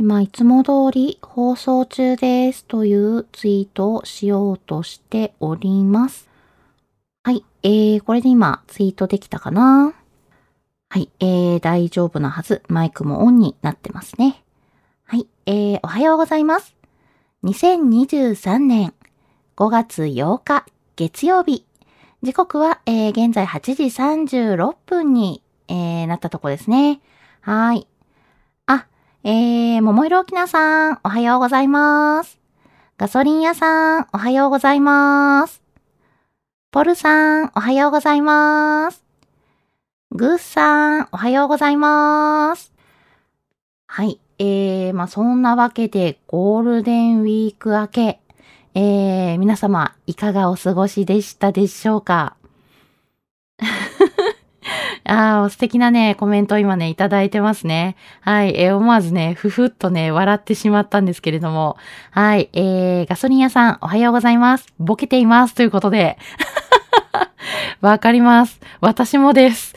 今、いつも通り放送中ですというツイートをしようとしております。はい、えー、これで今ツイートできたかな？はい、えー、大丈夫なはず。マイクもオンになってますね。はい、えー、おはようございます。2023年5月8日月曜日。時刻は、えー、現在8時36分に、えー、なったとこですね。はい。えー、桃色きなさん、おはようございます。ガソリン屋さん、おはようございます。ポルさん、おはようございます。グーさん、おはようございます。はい。えー、まあ、そんなわけで、ゴールデンウィーク明け、えー、皆様、いかがお過ごしでしたでしょうか？ああ、素敵なね、コメントを今ね、いただいてますね。はい。えー思わずね、ふふっとね、笑ってしまったんですけれども。はい。えー、ガソリン屋さん、おはようございます。ボケています。ということで。わかります。私もです。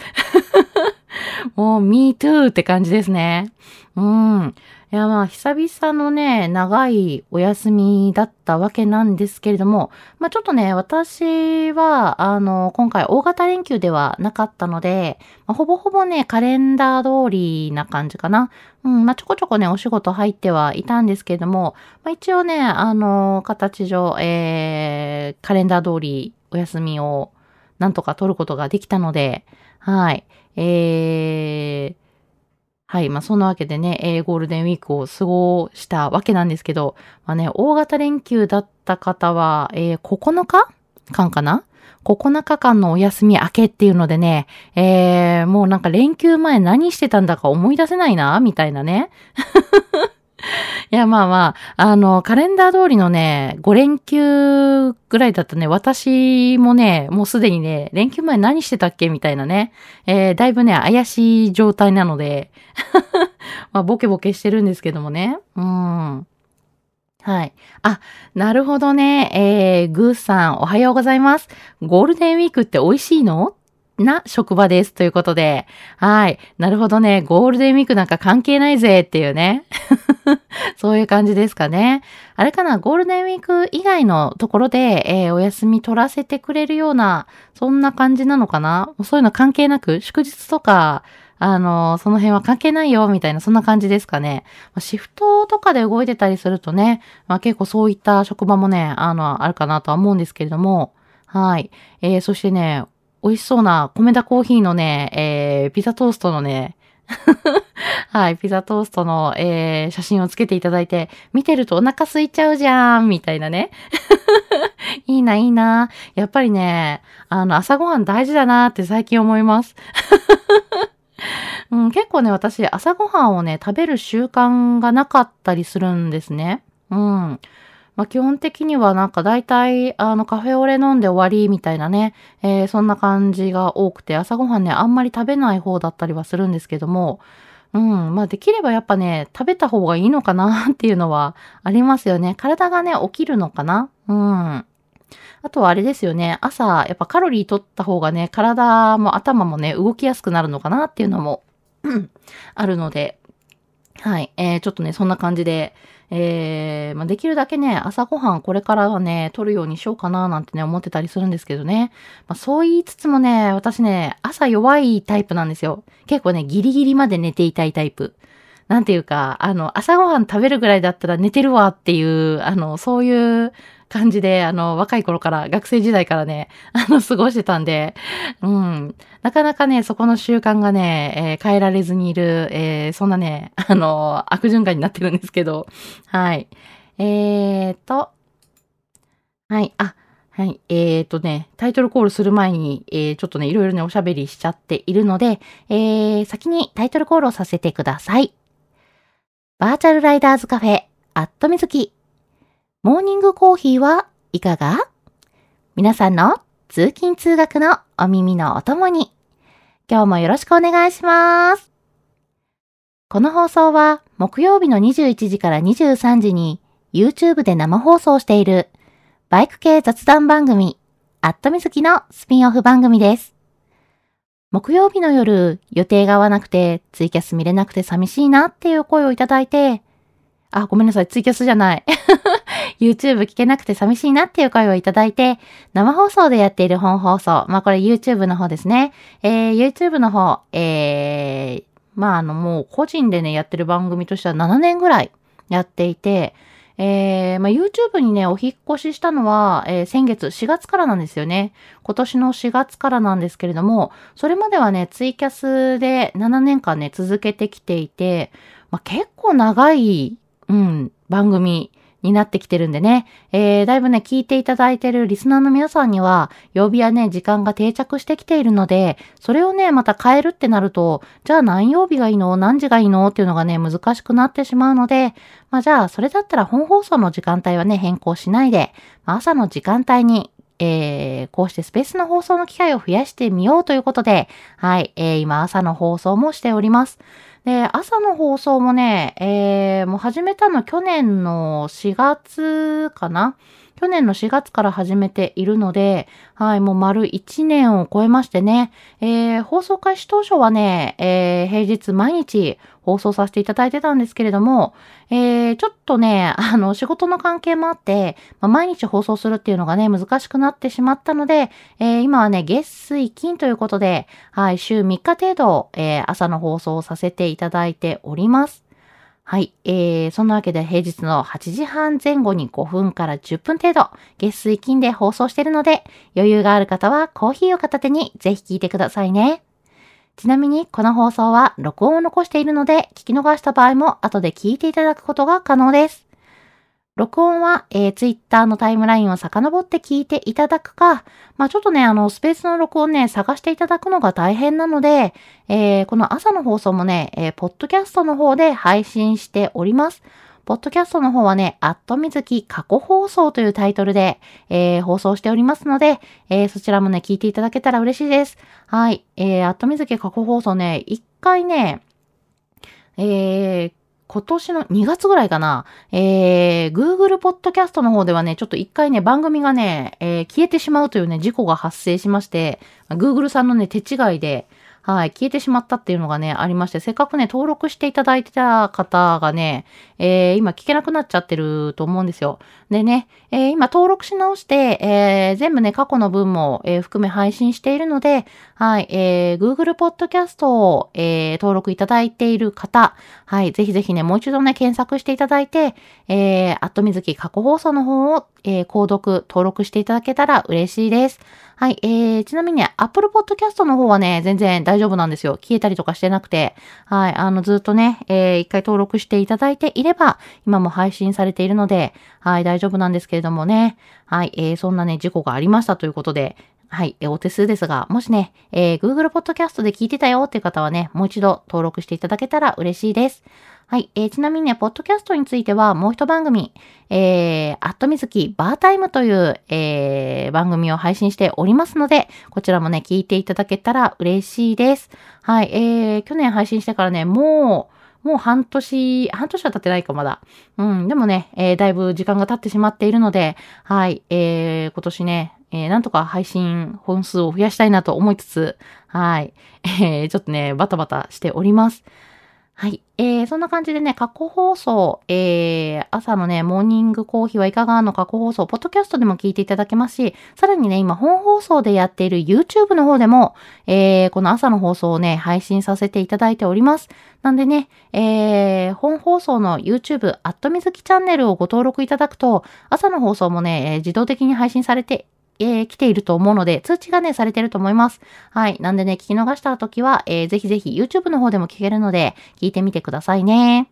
もう、me too って感じですね。うん。いや、まあ、久々のね、長いお休みだったわけなんですけれども、まあ、ちょっとね、私は、あの、今回大型連休ではなかったので、まあほぼほぼね、カレンダー通りな感じかな。うん、まあ、ちょこちょこね、お仕事入ってはいたんですけれども、まあ、一応ね、あの、形上、えー、カレンダー通りお休みをなんとか取ることができたので、はい。えー、はい。まあ、そんなわけでね、えーゴールデンウィークを過ごしたわけなんですけど、まあね、大型連休だった方は、えー9日？間かな ?9 日間のお休み明けっていうのでね、えー、もうなんか連休前何してたんだか思い出せないな、みたいなね。いや、まあまあ、あの、カレンダー通りのね、5連休ぐらいだったね、私もね、もうすでにね、連休前何してたっけみたいなね、えー、だいぶね、怪しい状態なので、まあ、ボケボケしてるんですけどもね。うん。はい。あ、なるほどね。えー、グーさん、おはようございます。ゴールデンウィークって美味しいの？な職場です。ということで。はい。なるほどね。ゴールデンウィークなんか関係ないぜっていうね。そういう感じですかね。あれかな、ゴールデンウィーク以外のところで、えーお休み取らせてくれるような、そんな感じなのかな？そういうの関係なく、祝日とか、あの、その辺は関係ないよ、みたいな、そんな感じですかね。シフトとかで動いてたりするとね、まあ結構そういった職場もね、あの、あるかなとは思うんですけれども、はい。えーそしてね、美味しそうな米田コーヒーのね、えーピザトーストのね、はい、ピザトーストの、えー写真をつけていただいて、見てるとお腹空いちゃうじゃん、みたいなね。いいな、いいな。やっぱりね、あの、朝ごはん大事だなって最近思います。うん、結構ね、私、朝ごはんをね、食べる習慣がなかったりするんですね。うん。まあ、基本的にはなんか大体、あの、カフェオレ飲んで終わりみたいなね、えーそんな感じが多くて、朝ごはんね、あんまり食べない方だったりはするんですけども、うん。まあできればやっぱね、食べた方がいいのかなっていうのはありますよね。体がね、起きるのかな？うん。あとはあれですよね。朝、やっぱカロリー取った方がね、体も頭もね、動きやすくなるのかなっていうのもあるので、はい。えー、ちょっとね、そんな感じで、えー、まあ、できるだけね、朝ごはんこれからはね、取るようにしようかななんてね、思ってたりするんですけどね。まあ、そう言いつつもね、私ね、朝弱いタイプなんですよ。結構ね、ギリギリまで寝ていたいタイプ。なんていうか、あの、朝ごはん食べるぐらいだったら寝てるわっていう、あの、そういう感じで、あの、若い頃から、学生時代からね、あの、過ごしてたんで、うん、なかなかね、そこの習慣がね、えー、変えられずにいる、えー、そんなね、あの、悪循環になってるんですけど、はい。えーと、はい、あ、はい。えーとね、タイトルコールする前に、えー、ちょっとね、いろいろね、おしゃべりしちゃっているので、えー、先にタイトルコールをさせてください。バーチャルライダーズカフェ、アットみずき。モーニングコーヒーはいかが？皆さんの通勤通学のお耳のお供に、今日もよろしくお願いします。この放送は木曜日の21時から23時に YouTube で生放送しているバイク系雑談番組、アットみずきのスピンオフ番組です。木曜日の夜、予定が合わなくてツイキャス見れなくて寂しいなっていう声をいただいて、あ、ごめんなさい、ツイキャスじゃない。YouTube 聞けなくて寂しいなっていう声をいただいて、生放送でやっている本放送。まあ、これ YouTube の方ですね。えー、YouTube の方、えー、まあ、あの、もう個人でね、やってる番組としては7年ぐらいやっていて、えー、まあ、YouTube にね、お引越ししたのは、えー、先月4月からなんですよね。今年の4月からなんですけれども、それまではね、ツイキャスで7年間ね、続けてきていて、まあ、結構長い、うん、番組になってきてるんでね、えー、だいぶね、聞いていただいてるリスナーの皆さんには、曜日やね、時間が定着してきているので、それをね、また変えるってなると、じゃあ何曜日がいいの？何時がいいの？っていうのがね、難しくなってしまうので、まあじゃあ、それだったら本放送の時間帯はね、変更しないで、朝の時間帯にえー、こうしてスペースの放送の機会を増やしてみようということで、はい、えー、今朝の放送もしております。で、朝の放送もね、えー、もう始めたの去年の4月かな去年の4月から始めているので、はい、もう丸1年を超えましてね、えー、放送開始当初はね、えー、平日毎日放送させていただいてたんですけれども、えー、ちょっとね、あの、仕事の関係もあって、まあ、毎日放送するっていうのがね、難しくなってしまったので、えー、今はね、月水金ということで、はい、週3日程度、えー、朝の放送をさせていただいております。はい。えー、そんなわけで平日の8時半前後に5分から10分程度、月水金で放送しているので、余裕がある方はコーヒーを片手にぜひ聞いてくださいね。ちなみに、この放送は録音を残しているので、聞き逃した場合も後で聞いていただくことが可能です。録音は、えー、ツイッターのタイムラインを遡って聞いていただくか、まあちょっとね、あの、スペースの録音ね、探していただくのが大変なので、えー、この朝の放送もね、えー、ポッドキャストの方で配信しております。ポッドキャストの方はね、アットみずき過去放送というタイトルで、えー、放送しておりますので、えー、そちらもね、聞いていただけたら嬉しいです。はい。えー、アットみずき過去放送ね、一回ね、えー、今年の2月ぐらいかな、えー、Google Podcast の方ではね、ちょっと一回ね、番組がね、えー、消えてしまうというね、事故が発生しまして、Google さんのね、手違いで、はい、消えてしまったっていうのがね、ありまして、せっかくね、登録していただいてた方がね、えー、今聞けなくなっちゃってると思うんですよ。でね、えー、今登録し直して、えー、全部ね、過去の分も、えー、含め配信しているので、はい、えー、Google Podcast を、え、登録いただいている方、はい、ぜひぜひね、もう一度ね、検索していただいて、えー、アットみずき過去放送の方を、えー、購読、登録していただけたら嬉しいです。はい、えー、ちなみにね、Apple Podcast の方はね、全然大丈夫なんですよ。消えたりとかしてなくて。はい、あの、ずっとね、えー、一回登録していただいていれば、今も配信されているので、はい、大丈夫なんですけれどもね。はい、えー、そんなね、事故がありましたということで、はい、えお手数ですが、もしね、えー、Google Podcast で聞いてたよっていう方はね、もう一度登録していただけたら嬉しいです。はい。えー、ちなみにね、ポッドキャストについては、もう一番組、えー、アットみずきバータイムという、えー、番組を配信しておりますので、こちらもね、聞いていただけたら嬉しいです。はい。えー、去年配信してからね、もう、もう半年、半年は経ってないか、まだ。うん、でもね、えー、だいぶ時間が経ってしまっているので、はい、えー、今年ね、えー、なんとか配信本数を増やしたいなと思いつつ、はい、えー、ちょっとね、バタバタしております。はい。えー、そんな感じでね、過去放送、えー、朝のね、モーニングコーヒーはいかがの過去放送、ポッドキャストでも聞いていただけますし、さらにね、今本放送でやっている YouTube の方でも、えー、この朝の放送をね、配信させていただいております。なんでね、えー、本放送の YouTube、アットみずきチャンネルをご登録いただくと、朝の放送もね、えー、自動的に配信されてえー、来ていると思うので、通知がね、されてると思います。はい。なんでね、聞き逃した時は、えー、ぜひぜひ YouTube の方でも聞けるので、聞いてみてくださいね。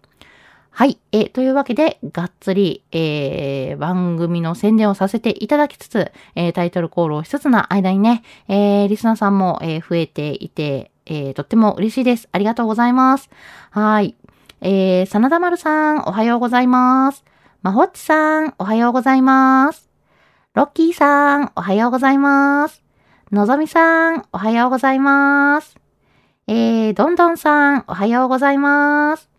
はい。えー、というわけで、がっつり、えー、番組の宣伝をさせていただきつつ、えー、タイトルコールをしつつな間にね、えー、リスナーさんも、えー、増えていて、えー、とっても嬉しいです。ありがとうございます。はい。えー、真田丸さん、おはようございます。まほっちさん、おはようございます。ロッキーさん、おはようございます。のぞみさん、おはようございます。えー、どんどんさん、おはようございます。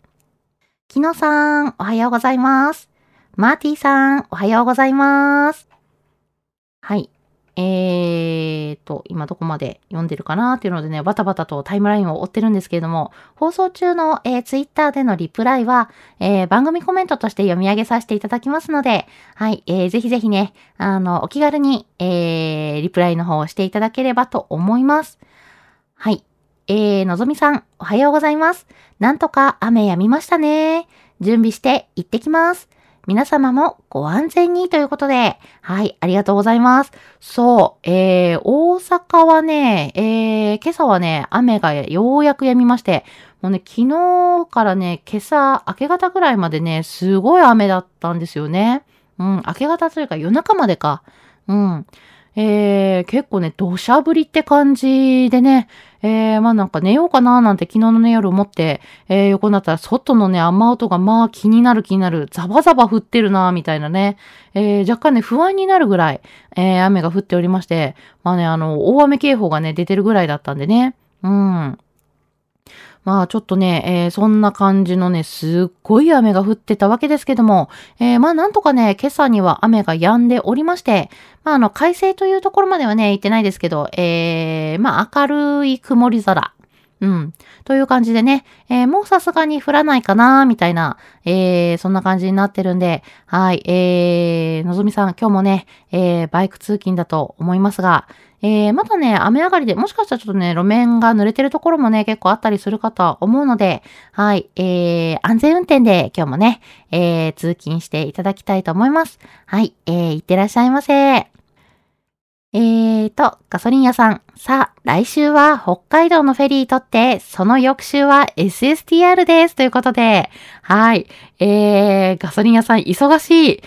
きのさん、おはようございます。マーティーさん、おはようございます。はい。えーと、今どこまで読んでるかなっていうのでね、バタバタとタイムラインを追ってるんですけれども、放送中の、えー、ツイッターでのリプライは、えー、番組コメントとして読み上げさせていただきますので、はい、えー、ぜひぜひね、あの、お気軽に、えー、リプライの方をしていただければと思います。はい。えー、のぞみさん、おはようございます。なんとか雨止みましたね。準備して行ってきます。皆様もご安全にということで、はい、ありがとうございます。そう、えー、大阪はね、えー、今朝はね、雨がようやく止みまして、もうね、昨日からね、今朝、明け方ぐらいまでね、すごい雨だったんですよね。うん、明け方というか夜中までか。うん。えー、結構ね、土砂降りって感じでね、えー、まあなんか寝ようかななんて昨日のね夜思って、えー、横になったら外のね雨音がまあ気になる気になる、ザバザバ降ってるなみたいなね、えー、若干ね不安になるぐらい、えー、雨が降っておりまして、まあねあの、大雨警報がね出てるぐらいだったんでね、うん。まあちょっとね、えー、そんな感じのね、すっごい雨が降ってたわけですけども、えー、まあなんとかね、今朝には雨が止んでおりまして、まああの、快晴というところまではね、行ってないですけど、えー、まあ明るい曇り空。うん。という感じでね、えー、もうさすがに降らないかな、みたいな、えー、そんな感じになってるんで、はい、えー、のぞみさん、今日もね、えー、バイク通勤だと思いますが、えー、まだね、雨上がりで、もしかしたらちょっとね、路面が濡れてるところもね、結構あったりするかと思うので、はい、えー、安全運転で今日もね、えー、通勤していただきたいと思います。はい、えー、いってらっしゃいませ。えーと、ガソリン屋さん。さあ、来週は北海道のフェリー取って、その翌週は SSTR です。ということで、はい。えー、ガソリン屋さん忙しい。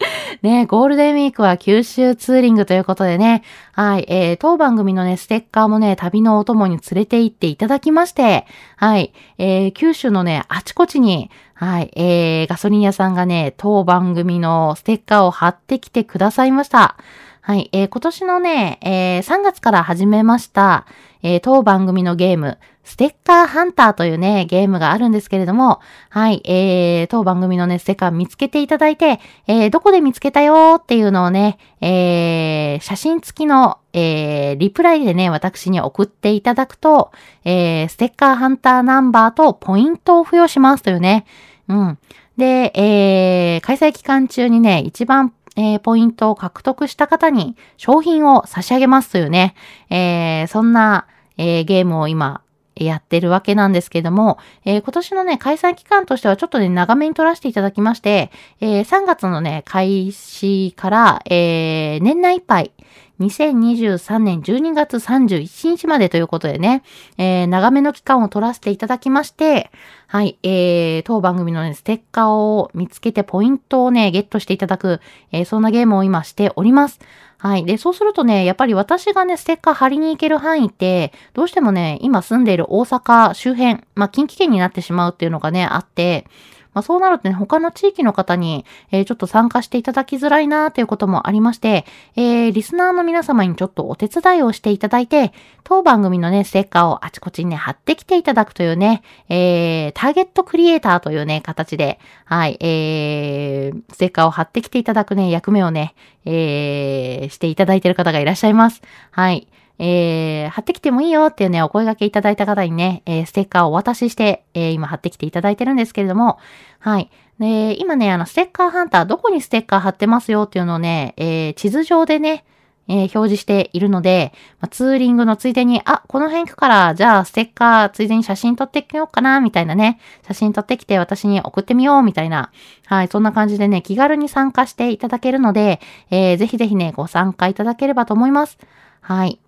ね、ゴールデンウィークは九州ツーリングということでね、はい、えー、当番組のね、ステッカーもね、旅のお供に連れて行っていただきまして、はい、えー、九州のね、あちこちに、はい、えー、ガソリン屋さんがね、当番組のステッカーを貼ってきてくださいました。はい、えー、今年のね、えー、3月から始めました、えー、当番組のゲーム、ステッカーハンターというね、ゲームがあるんですけれども、はい、えー、当番組のね、ステッカー見つけていただいて、えー、どこで見つけたよっていうのをね、えー、写真付きの、えー、リプライでね、私に送っていただくと、えー、ステッカーハンターナンバーとポイントを付与しますというね、うん。で、えー、開催期間中にね、一番えー、ポイントを獲得した方に商品を差し上げますというね、えー、そんな、えー、ゲームを今やってるわけなんですけども、えー、今年のね、開催期間としてはちょっとね、長めに取らせていただきまして、えー、3月のね、開始から、えー、年内いっぱい、2023年12月31日までということでね、えー、長めの期間を取らせていただきまして、はい、えー、当番組のね、ステッカーを見つけてポイントをね、ゲットしていただく、えー、そんなゲームを今しております。はい。で、そうするとね、やっぱり私がね、ステッカー貼りに行ける範囲って、どうしてもね、今住んでいる大阪周辺、まあ、近畿圏になってしまうっていうのがね、あって、まあ、そうなるとね、他の地域の方に、えー、ちょっと参加していただきづらいなということもありまして、えー、リスナーの皆様にちょっとお手伝いをしていただいて、当番組のね、ステッカーをあちこちにね、貼ってきていただくというね、えー、ターゲットクリエイターというね、形で、はい、えー、ステッカーを貼ってきていただくね、役目をね、えー、していただいている方がいらっしゃいます。はい。えー、貼ってきてもいいよっていうね、お声掛けいただいた方にね、えー、ステッカーをお渡しして、えー、今貼ってきていただいてるんですけれども、はい。で、今ね、あの、ステッカーハンター、どこにステッカー貼ってますよっていうのをね、え、地図上でね、え、表示しているので、まあ、ツーリングのついでに、あ、この辺行くから、じゃあステッカーついでに写真撮ってきようかな、みたいなね、写真撮ってきて私に送ってみよう、みたいな、はい、そんな感じでね、気軽に参加していただけるので、えー、ぜひぜひね、ご参加いただければと思います。はい。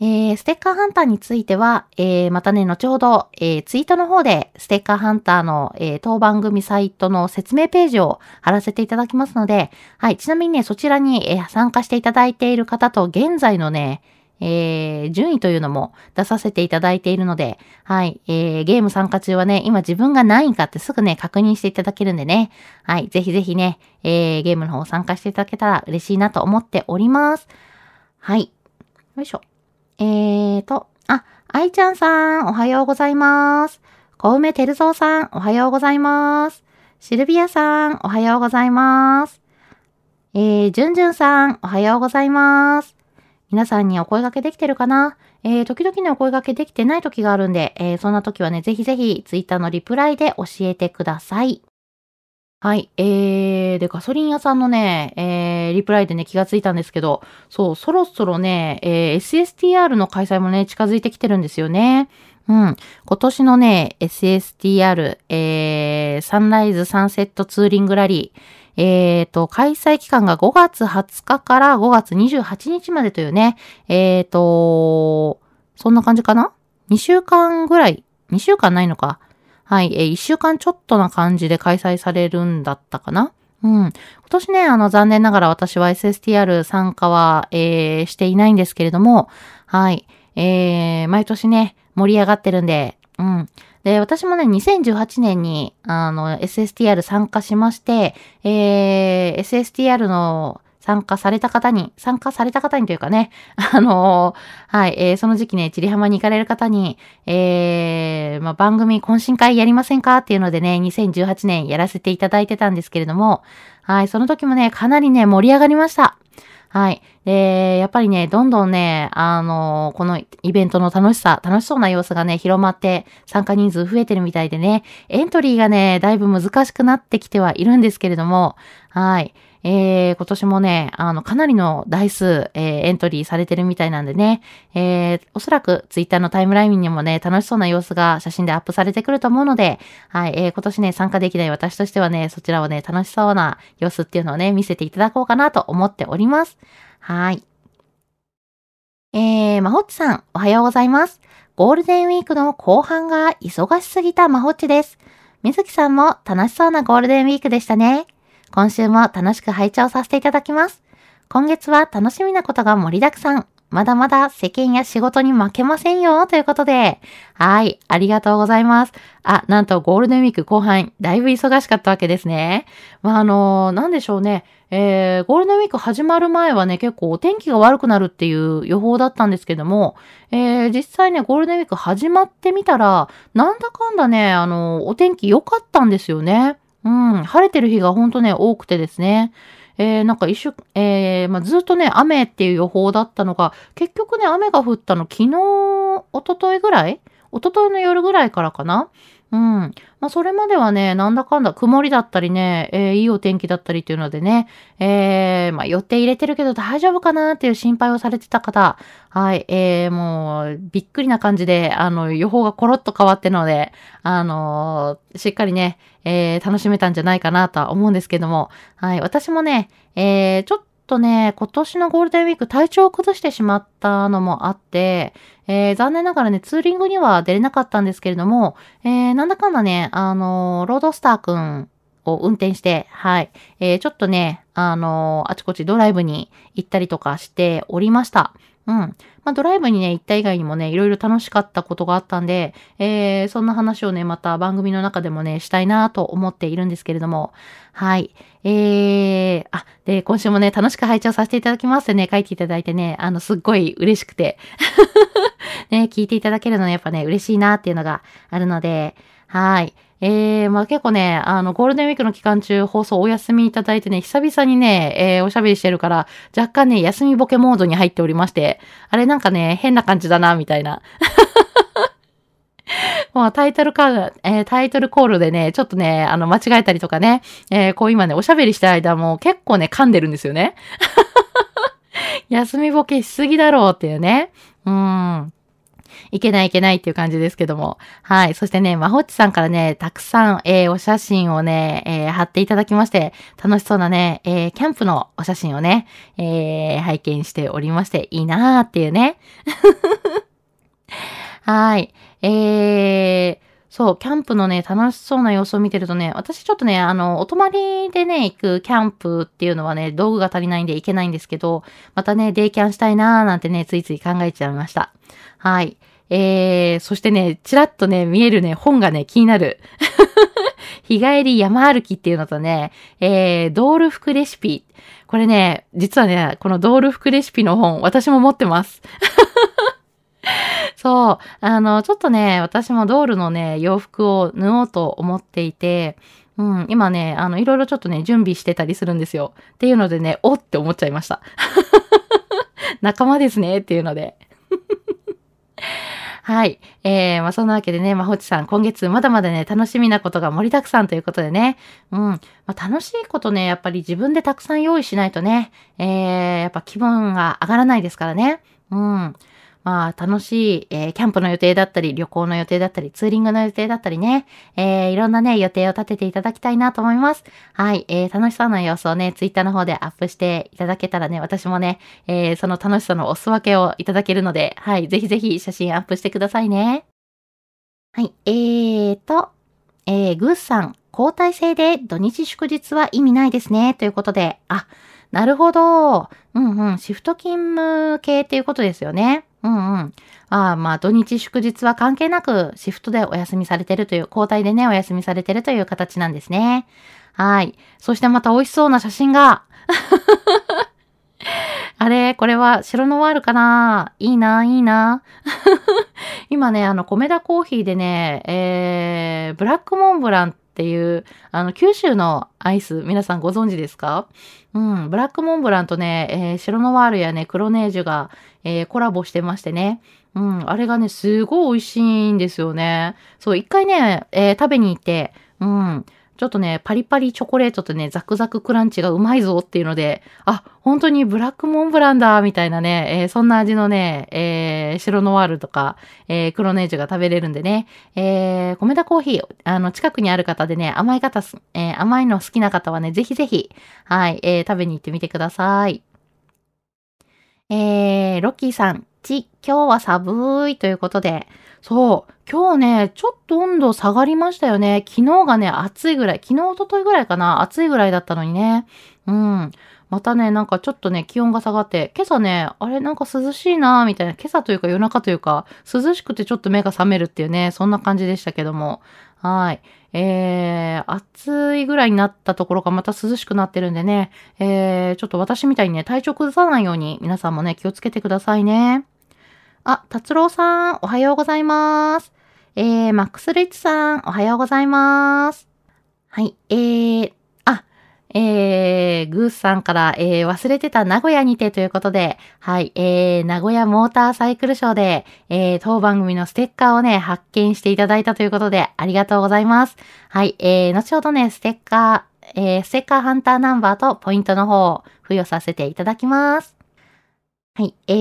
えー、ステッカーハンターについては、えー、またね、後ほど、えー、ツイートの方で、ステッカーハンターの、えー、当番組サイトの説明ページを貼らせていただきますので、はい、ちなみにね、そちらに、えー、参加していただいている方と、現在のね、えー、順位というのも出させていただいているので、はい、えー、ゲーム参加中はね、今自分が何位かってすぐね、確認していただけるんでね、はい、ぜひぜひね、えー、ゲームの方参加していただけたら嬉しいなと思っております。はい。よいしょ。えーと、あ、愛ちゃんさん、おはようございます。小梅照蔵さん、おはようございます。シルビアさん、おはようございます。えー、じゅんじゅんさん、おはようございます。皆さんにお声掛けできてるかな？えー、時々ね、お声掛けできてない時があるんで、えー、そんな時はね、ぜひぜひ、ツイッターのリプライで教えてください。はい。えー、で、ガソリン屋さんのね、えー、リプライでね、気がついたんですけど、そう、そろそろね、えー、SSTR の開催もね、近づいてきてるんですよね。うん。今年のね、SSTR、えー、サンライズサンセットツーリングラリー、えーと、開催期間が5月20日から5月28日までというね、えーと、そんな感じかな ?2 週間ぐらい、2週間ないのか？はい、えー、一週間ちょっとな感じで開催されるんだったかな？うん。今年ね、あの、残念ながら私は SSTR 参加は、えー、していないんですけれども、はい。えー、毎年ね、盛り上がってるんで、うん。で、私もね、2018年に、あの、SSTR 参加しまして、えー、SSTR の参加された方に、参加された方にというかね、あのー、はい、えー、その時期ね、チリ浜に行かれる方に、えー、まあ、番組懇親会やりませんかっていうのでね、2018年やらせていただいてたんですけれども、はい、その時もね、かなりね、盛り上がりました。はい。で、やっぱりね、どんどんね、あの、このイベントの楽しさ、楽しそうな様子がね、広まって参加人数増えてるみたいでね、エントリーがね、だいぶ難しくなってきてはいるんですけれども、はい。えー、今年もね、あの、かなりの台数、えー、エントリーされてるみたいなんでね、えー、おそらくツイッターのタイムラインにもね、楽しそうな様子が写真でアップされてくると思うので、はい、えー、今年ね、参加できない私としてはね、そちらをね、楽しそうな様子っていうのをね、見せていただこうかなと思っております。はい。えー、まほっちさん、おはようございます。ゴールデンウィークの後半が忙しすぎたまほっちです。みずきさんも楽しそうなゴールデンウィークでしたね。今週も楽しく拝聴させていただきます。今月は楽しみなことが盛りだくさん。まだまだ世間や仕事に負けませんよ、ということで。はい、ありがとうございます。あ、なんとゴールデンウィーク後半、だいぶ忙しかったわけですね。まあ、あの、なんでしょうね。えー、ゴールデンウィーク始まる前はね、結構お天気が悪くなるっていう予報だったんですけども、えー、実際ね、ゴールデンウィーク始まってみたら、なんだかんだね、あの、お天気良かったんですよね。うん、晴れてる日がほんとね、多くてですね。えー、なんか一週、えー、まあ、ずっとね、雨っていう予報だったのが、結局ね、雨が降ったの昨日、おとといぐらい？一昨日の夜ぐらいからかな？うん。まあ、それまではね、なんだかんだ曇りだったりね、えー、いいお天気だったりっていうのでね、えー、まあ、予定入れてるけど大丈夫かなっていう心配をされてた方、はい、えー、もう、びっくりな感じで、あの、予報がコロッと変わってので、あのー、しっかりね、えー、楽しめたんじゃないかなとは思うんですけども、はい、私もね、えー、ちょっととね、今年のゴールデンウィーク体調を崩してしまったのもあって、えー、残念ながらね、ツーリングには出れなかったんですけれども、えー、なんだかんだね、あのー、ロードスターくんこう運転して、はい。えー、ちょっとね、あのー、あちこちドライブに行ったりとかしておりました。うん。まあ、ドライブにね、行った以外にもね、いろいろ楽しかったことがあったんで、えー、そんな話をね、また番組の中でもね、したいなと思っているんですけれども、はい。えー、あ、で、今週もね、楽しく拝聴させていただきますってね、書いていただいてね、あの、すっごい嬉しくて、ね、聞いていただけるのね、やっぱね、嬉しいなっていうのがあるので、はい。えー、まあ結構ね、あの、ゴールデンウィークの期間中放送お休みいただいてね、久々にね、えー、おしゃべりしてるから、若干ね、休みボケモードに入っておりまして、あれなんかね、変な感じだな、みたいな。まあ、タイトルか、えー、タイトルコールでね、ちょっとね、あの、間違えたりとかね、えー、こう今ね、おしゃべりしてる間も結構ね、噛んでるんですよね。休みボケしすぎだろうっていうね。うん。いけないいけないっていう感じですけども。はい。そしてね、まほっちさんからね、たくさん、えー、お写真をね、えー、貼っていただきまして、楽しそうなね、えー、キャンプのお写真をね、え、拝見しておりまして、いいなーっていうね。はい。えー、そう、キャンプのね、楽しそうな様子を見てるとね、私ちょっとね、あの、お泊まりでね、行くキャンプっていうのはね、道具が足りないんで行けないんですけど、またね、デイキャンしたいなーなんてね、ついつい考えちゃいました。はい。えー、そしてね、ちらっとね、見えるね、本がね、気になる。日帰り山歩きっていうのとね、えー、ドール服レシピ。これね、実はね、このドール服レシピの本、私も持ってます。そう。あの、ちょっとね、私もドールのね、洋服を縫おうと思っていて、うん、今ね、あの、いろいろちょっとね、準備してたりするんですよ。っていうのでね、おって思っちゃいました。仲間ですね、っていうので。はい。えー、まあ、そんなわけでね、まほちさん、今月まだまだね、楽しみなことが盛りだくさんということでね。うん。まあ、楽しいことね、やっぱり自分でたくさん用意しないとね、えー、やっぱ気分が上がらないですからね。うん。まあ、楽しい、えー、キャンプの予定だったり、旅行の予定だったり、ツーリングの予定だったりね、えー、いろんなね、予定を立てていただきたいなと思います。はい、えー、楽しそうな様子をね、ツイッターの方でアップしていただけたらね、私もね、えー、その楽しさのお裾分けをいただけるので、はい、ぜひぜひ写真アップしてくださいね。はい、えーと、えー、グースさん、交代制で土日祝日は意味ないですね、ということで、あ、なるほど。うんうん。シフト勤務系っていうことですよね。うんうん。ああ、まあ土日祝日は関係なくシフトでお休みされてるという、交代でね、お休みされてるという形なんですね。はい。そしてまた美味しそうな写真が。あれこれは白ノワールかな？いいな、いいな。今ね、あの、米田コーヒーでね、えー、ブラックモンブランってていう、あの、九州のアイス、皆さんご存知ですか？うん、ブラックモンブランとね、えー、白ノワールやね、クロネージュが、えー、コラボしてましてね。うん、あれがね、すごい美味しいんですよね。そう、一回ね、えー、食べに行って、うん、ちょっとね、パリパリチョコレートとね、ザクザククランチがうまいぞっていうので、あ、本当にブラックモンブランだ、みたいなね、えー、そんな味のね、えー、白ノワールとか、えー、黒ネージュが食べれるんでね、えー、米田コーヒー、あの、近くにある方でね、甘い方、えー、甘いの好きな方はね、ぜひぜひ、はい、えー、食べに行ってみてください。えー、ロッキーさん、ち、今日は寒いということで、そう。今日ね、ちょっと温度下がりましたよね。昨日がね、暑いぐらい。昨日、おとといぐらいかな。暑いぐらいだったのにね。うん。またね、なんかちょっとね、気温が下がって、今朝ね、あれなんか涼しいなみたいな、今朝というか夜中というか、涼しくてちょっと目が覚めるっていうね、そんな感じでしたけども。はい。えー、暑いぐらいになったところがまた涼しくなってるんでね、えー、ちょっと私みたいにね、体調崩さないように皆さんもね、気をつけてくださいね。あ、達郎さん、おはようございます。えー、マックスレッチさん、おはようございます。はい、えー、あ、えー、グースさんから、えー、忘れてた名古屋にてということで、はい、えー、名古屋モーターサイクルショーで、えー、当番組のステッカーをね、発見していただいたということで、ありがとうございます。はい、えー、後ほどね、ステッカー、えー、ステッカーハンターナンバーとポイントの方を付与させていただきます。はい。え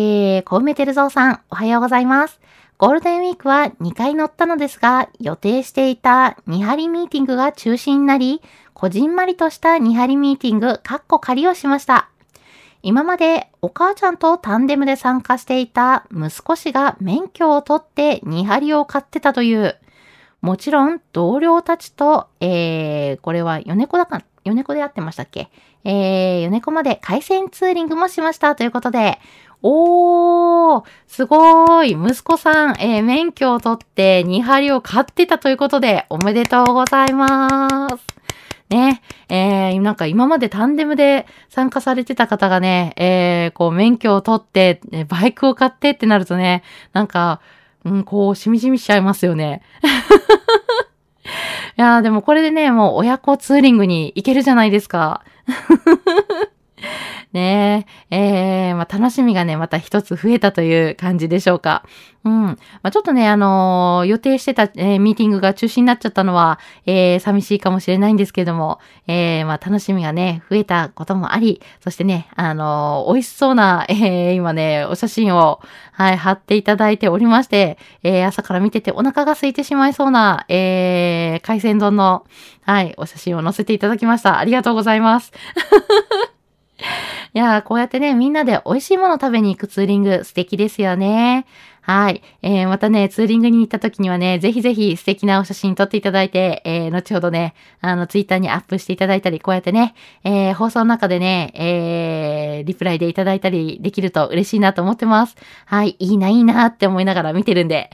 ー、小梅照蔵さん、おはようございます。ゴールデンウィークは2回乗ったのですが、予定していた2張ミーティングが中止になり、こじんまりとした2張ミーティング、カッコ仮をしました。今までお母ちゃんとタンデムで参加していた息子氏が免許を取って2張を買ってたという、もちろん同僚たちと、えー、これは米子だか、米子で会ってましたっけ？えー、米子まで海鮮ツーリングもしましたということで、おー、すごい。息子さん、えー、免許を取って2針を買ってたということで、おめでとうございます。ね、えー、なんか今までタンデムで参加されてた方がね、えー、こう免許を取って、バイクを買ってってなるとね、なんか、うん、こう、しみじみしちゃいますよね。いやーでもこれでね、もう親子ツーリングに行けるじゃないですか。ねえ、えー、まあ、楽しみがね、また一つ増えたという感じでしょうか。うん。まあ、ちょっとね、あのー、予定してた、えー、ミーティングが中止になっちゃったのは、えー、寂しいかもしれないんですけども、えー、まあ、楽しみがね、増えたこともあり、そしてね、あのー、美味しそうな、えー、今ね、お写真を、はい、貼っていただいておりまして、えー、朝から見ててお腹が空いてしまいそうな、えー、海鮮丼の、はい、お写真を載せていただきました。ありがとうございます。いやー、こうやってね、みんなで美味しいもの食べに行くツーリング素敵ですよね。はい。えー、またね、ツーリングに行った時にはね、ぜひぜひ素敵なお写真撮っていただいて、えー、後ほどね、あの、ツイッターにアップしていただいたり、こうやってね、えー、放送の中でね、えー、リプライでいただいたりできると嬉しいなと思ってます。はい。いいな、いいなって思いながら見てるんで。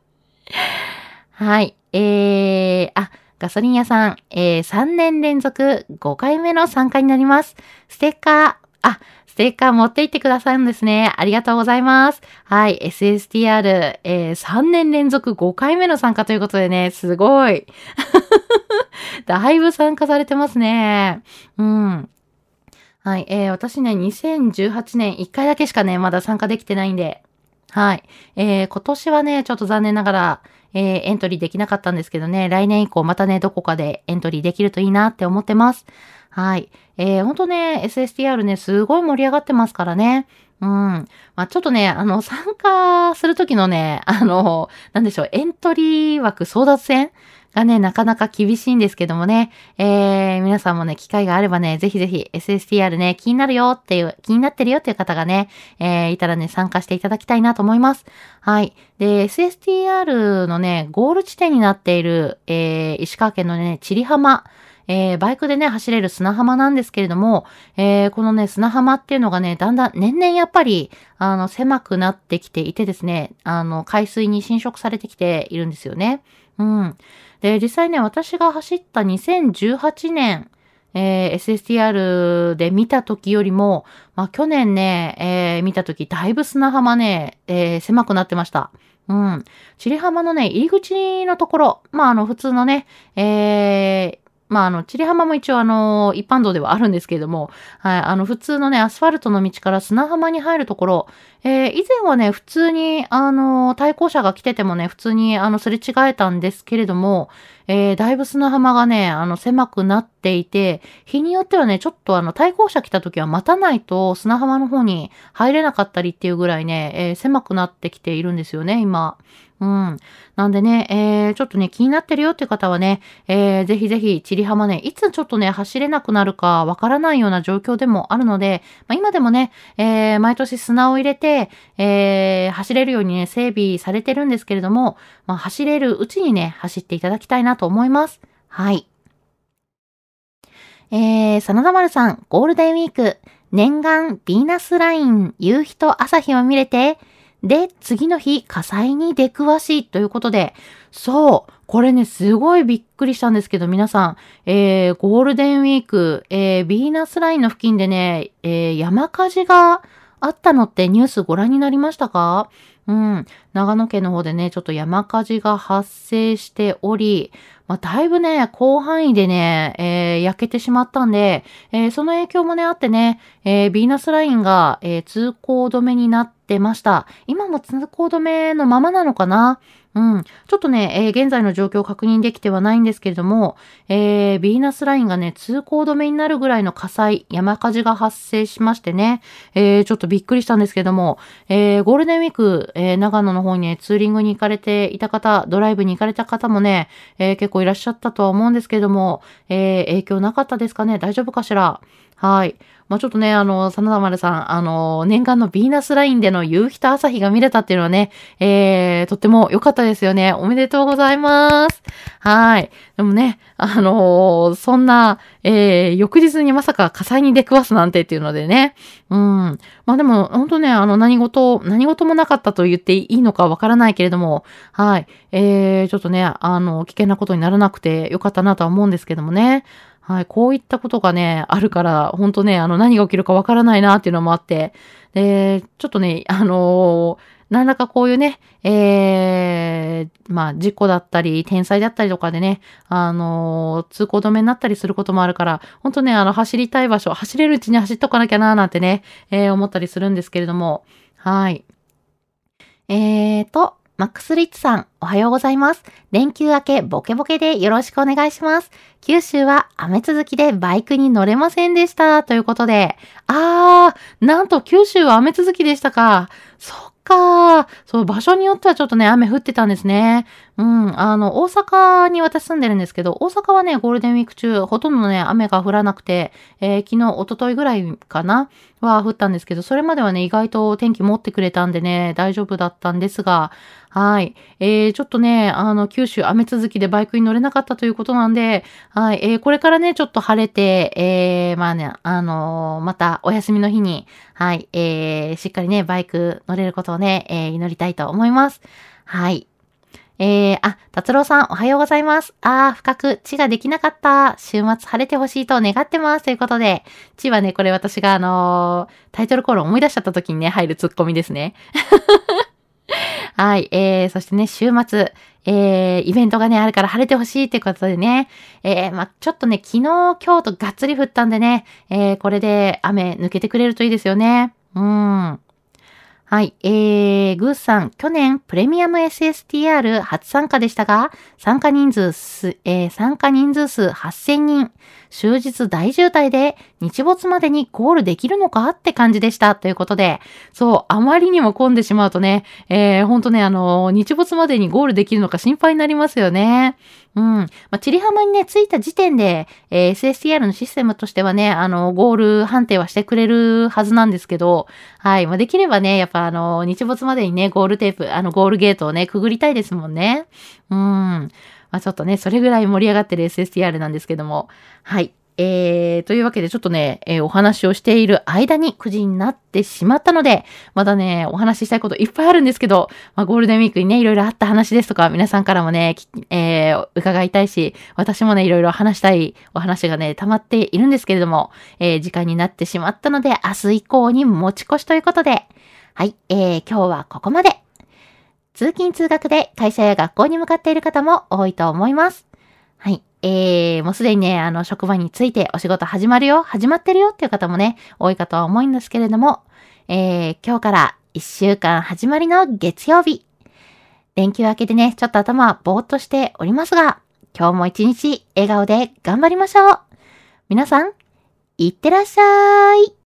はい。えー、あ、ガソリン屋さん、えー、3年連続5回目の参加になります。ステッカー、あ、ステッカー持って行ってくださるんですね。ありがとうございます。はい、SSTR、えー、3年連続5回目の参加ということでね、すごい。だいぶ参加されてますね。うん。はい、えー、私ね、2018年1回だけしかね、まだ参加できてないんで、はい。えー、今年はね、ちょっと残念ながら、えー、エントリーできなかったんですけどね、来年以降またね、どこかでエントリーできるといいなって思ってます。はい。えー、ほんとね、SSTR ね、すごい盛り上がってますからね。うん。まあ、ちょっとね、あの、参加するときのね、あの、なんでしょう、エントリー枠争奪戦がね、なかなか厳しいんですけどもね、えー、皆さんもね、機会があればね、ぜひぜひ SSTR ね、気になるよっていう、気になってるよっていう方がね、えー、いたらね、参加していただきたいなと思います。はい。で、SSTR のね、ゴール地点になっている、えー、石川県のね、千里浜、えー、バイクでね、走れる砂浜なんですけれども、えー、このね、砂浜っていうのがね、だんだん年々やっぱり、あの、狭くなってきていてですね、あの、海水に侵食されてきているんですよね。うん。で、実際ね、私が走った2018年、えー、SSTR で見た時よりも、まあ、去年ね、えー、見た時、だいぶ砂浜ね、えー、狭くなってました。うん。チリ浜のね、入り口のところ、まあ、あの、普通のね、えー、まあ、あの、チリ浜も一応あの、一般道ではあるんですけれども、はい、あの、普通のね、アスファルトの道から砂浜に入るところ、えー、以前はね、普通に、あの、対向車が来ててもね、普通に、あの、すれ違えたんですけれども、えー、だいぶ砂浜がね、あの、狭くなっていて、日によってはね、ちょっとあの、対向車来た時は待たないと砂浜の方に入れなかったりっていうぐらいね、えー、狭くなってきているんですよね、今。うん。なんでね、えー、ちょっとね、気になってるよっていう方はね、えー、ぜひぜひ、チリ浜ね、いつちょっとね、走れなくなるかわからないような状況でもあるので、まあ、今でもね、えー、毎年砂を入れて、えー、走れるようにね、整備されてるんですけれども、まあ、走れるうちにね、走っていただきたいなと思います。はい。えー、真田丸さん、ゴールデンウィーク、念願、ヴィーナスライン、夕日と朝日を見れて、で、次の日、火災に出くわしということで、そう、これね、すごいびっくりしたんですけど、皆さん、えー、ゴールデンウィーク、えー、ビーナスラインの付近でね、えー、山火事があったのってニュースご覧になりましたか？うん。長野県の方でね、ちょっと山火事が発生しており、まあ、だいぶね、広範囲でね、えー、焼けてしまったんで、えー、その影響もね、あってね、えー、ビーナスラインが、え通行止めになってました。今も通行止めのままなのかな？うん。ちょっとね、えー、現在の状況を確認できてはないんですけれども、えー、ビーナスラインがね、通行止めになるぐらいの火災、山火事が発生しましてね、えー、ちょっとびっくりしたんですけども、えー、ゴールデンウィーク、えー、長野の方にね、ツーリングに行かれていた方、ドライブに行かれた方もね、えー、結構いらっしゃったとは思うんですけれども、えー、影響なかったですかね？大丈夫かしら？はい。まあ、ちょっとね、あの、真田丸さん、あの、念願のヴィーナスラインでの夕日と朝日が見れたっていうのはね、えー、とっても良かったですよね。おめでとうございます。はい。でもね、あのー、そんな、えー、翌日にまさか火災に出くわすなんてっていうのでね。うん。まあでも、ほんとね、あの、何事、何事もなかったと言っていいのかわからないけれども、はい。えー、ちょっとね、あの、危険なことにならなくてよかったなとは思うんですけどもね。はい。こういったことがね、あるから、ほんとね、あの、何が起きるかわからないなっていうのもあって、で、ちょっとね、あのー何らかこういうね、えー、まあ、事故だったり、天災だったりとかでね、あのー、通行止めになったりすることもあるから、ほんとね、あの、走りたい場所、走れるうちに走っとかなきゃなーなんてね、えー、思ったりするんですけれども、はい。えーと、マックスリッツさん、おはようございます。連休明け、ボケボケでよろしくお願いします。九州は雨続きでバイクに乗れませんでした。ということで、あー、なんと九州は雨続きでしたか。そっかー。そう、場所によってはちょっとね、雨降ってたんですね。うん、あの、大阪に私住んでるんですけど、大阪はね、ゴールデンウィーク中、ほとんどね、雨が降らなくて、えー、昨日、おとといぐらいかなは降ったんですけど、それまではね、意外と天気持ってくれたんでね、大丈夫だったんですが、はい。えー、ちょっとね、あの、九州雨続きでバイクに乗れなかったということなんで、はい。えー、これからね、ちょっと晴れて、えー、まあね、あのー、またお休みの日に、はい、えー、しっかりね、バイク乗れることをね、えー、祈りたいと思います。はい。えー、あ、達郎さん、おはようございます。あー、深く、地ができなかった。週末晴れてほしいと願ってます。ということで、地はね、これ私があのー、タイトルコール思い出しちゃった時にね、入るツッコミですね。はい。えー、そしてね、週末、えー、イベントがね、あるから晴れてほしいってことでね、えー、まちょっとね、昨日、今日とがっつり降ったんでね、えー、これで雨抜けてくれるといいですよね。うん。はい。えー、グーさん、去年プレミアム SSTR 初参加でしたが、参加人数す、えー、参加人数数8000人。終日大渋滞で日没までにゴールできるのか？って感じでした。ということで、そう、あまりにも混んでしまうとね、えー、ほんとね、あの、日没までにゴールできるのか心配になりますよね。うん。まあ、チリハマにね、着いた時点で、えー、SSTR のシステムとしてはね、あの、ゴール判定はしてくれるはずなんですけど、はい。まあ、できればね、やっぱあの、日没までにね、ゴールテープ、あの、ゴールゲートをね、くぐりたいですもんね。うん。まあ、ちょっとね、それぐらい盛り上がってる SSTR なんですけども。はい。えー、というわけでちょっとね、えー、お話をしている間に9時になってしまったので、まだね、お話ししたいこといっぱいあるんですけど、まあ、ゴールデンウィークにね、いろいろあった話ですとか、皆さんからもね、えー、伺いたいし、私もね、いろいろ話したいお話がね、溜まっているんですけれども、えー、時間になってしまったので、明日以降に持ち越しということで、はい、えー、今日はここまで。通勤通学で会社や学校に向かっている方も多いと思います。はい。えー、もうすでにね、あの、職場についてお仕事始まるよ、始まってるよっていう方もね、多いかとは思うんですけれども、えー、今日から一週間始まりの月曜日。連休明けでね、ちょっと頭ぼーっとしておりますが、今日も一日笑顔で頑張りましょう。皆さん、いってらっしゃい。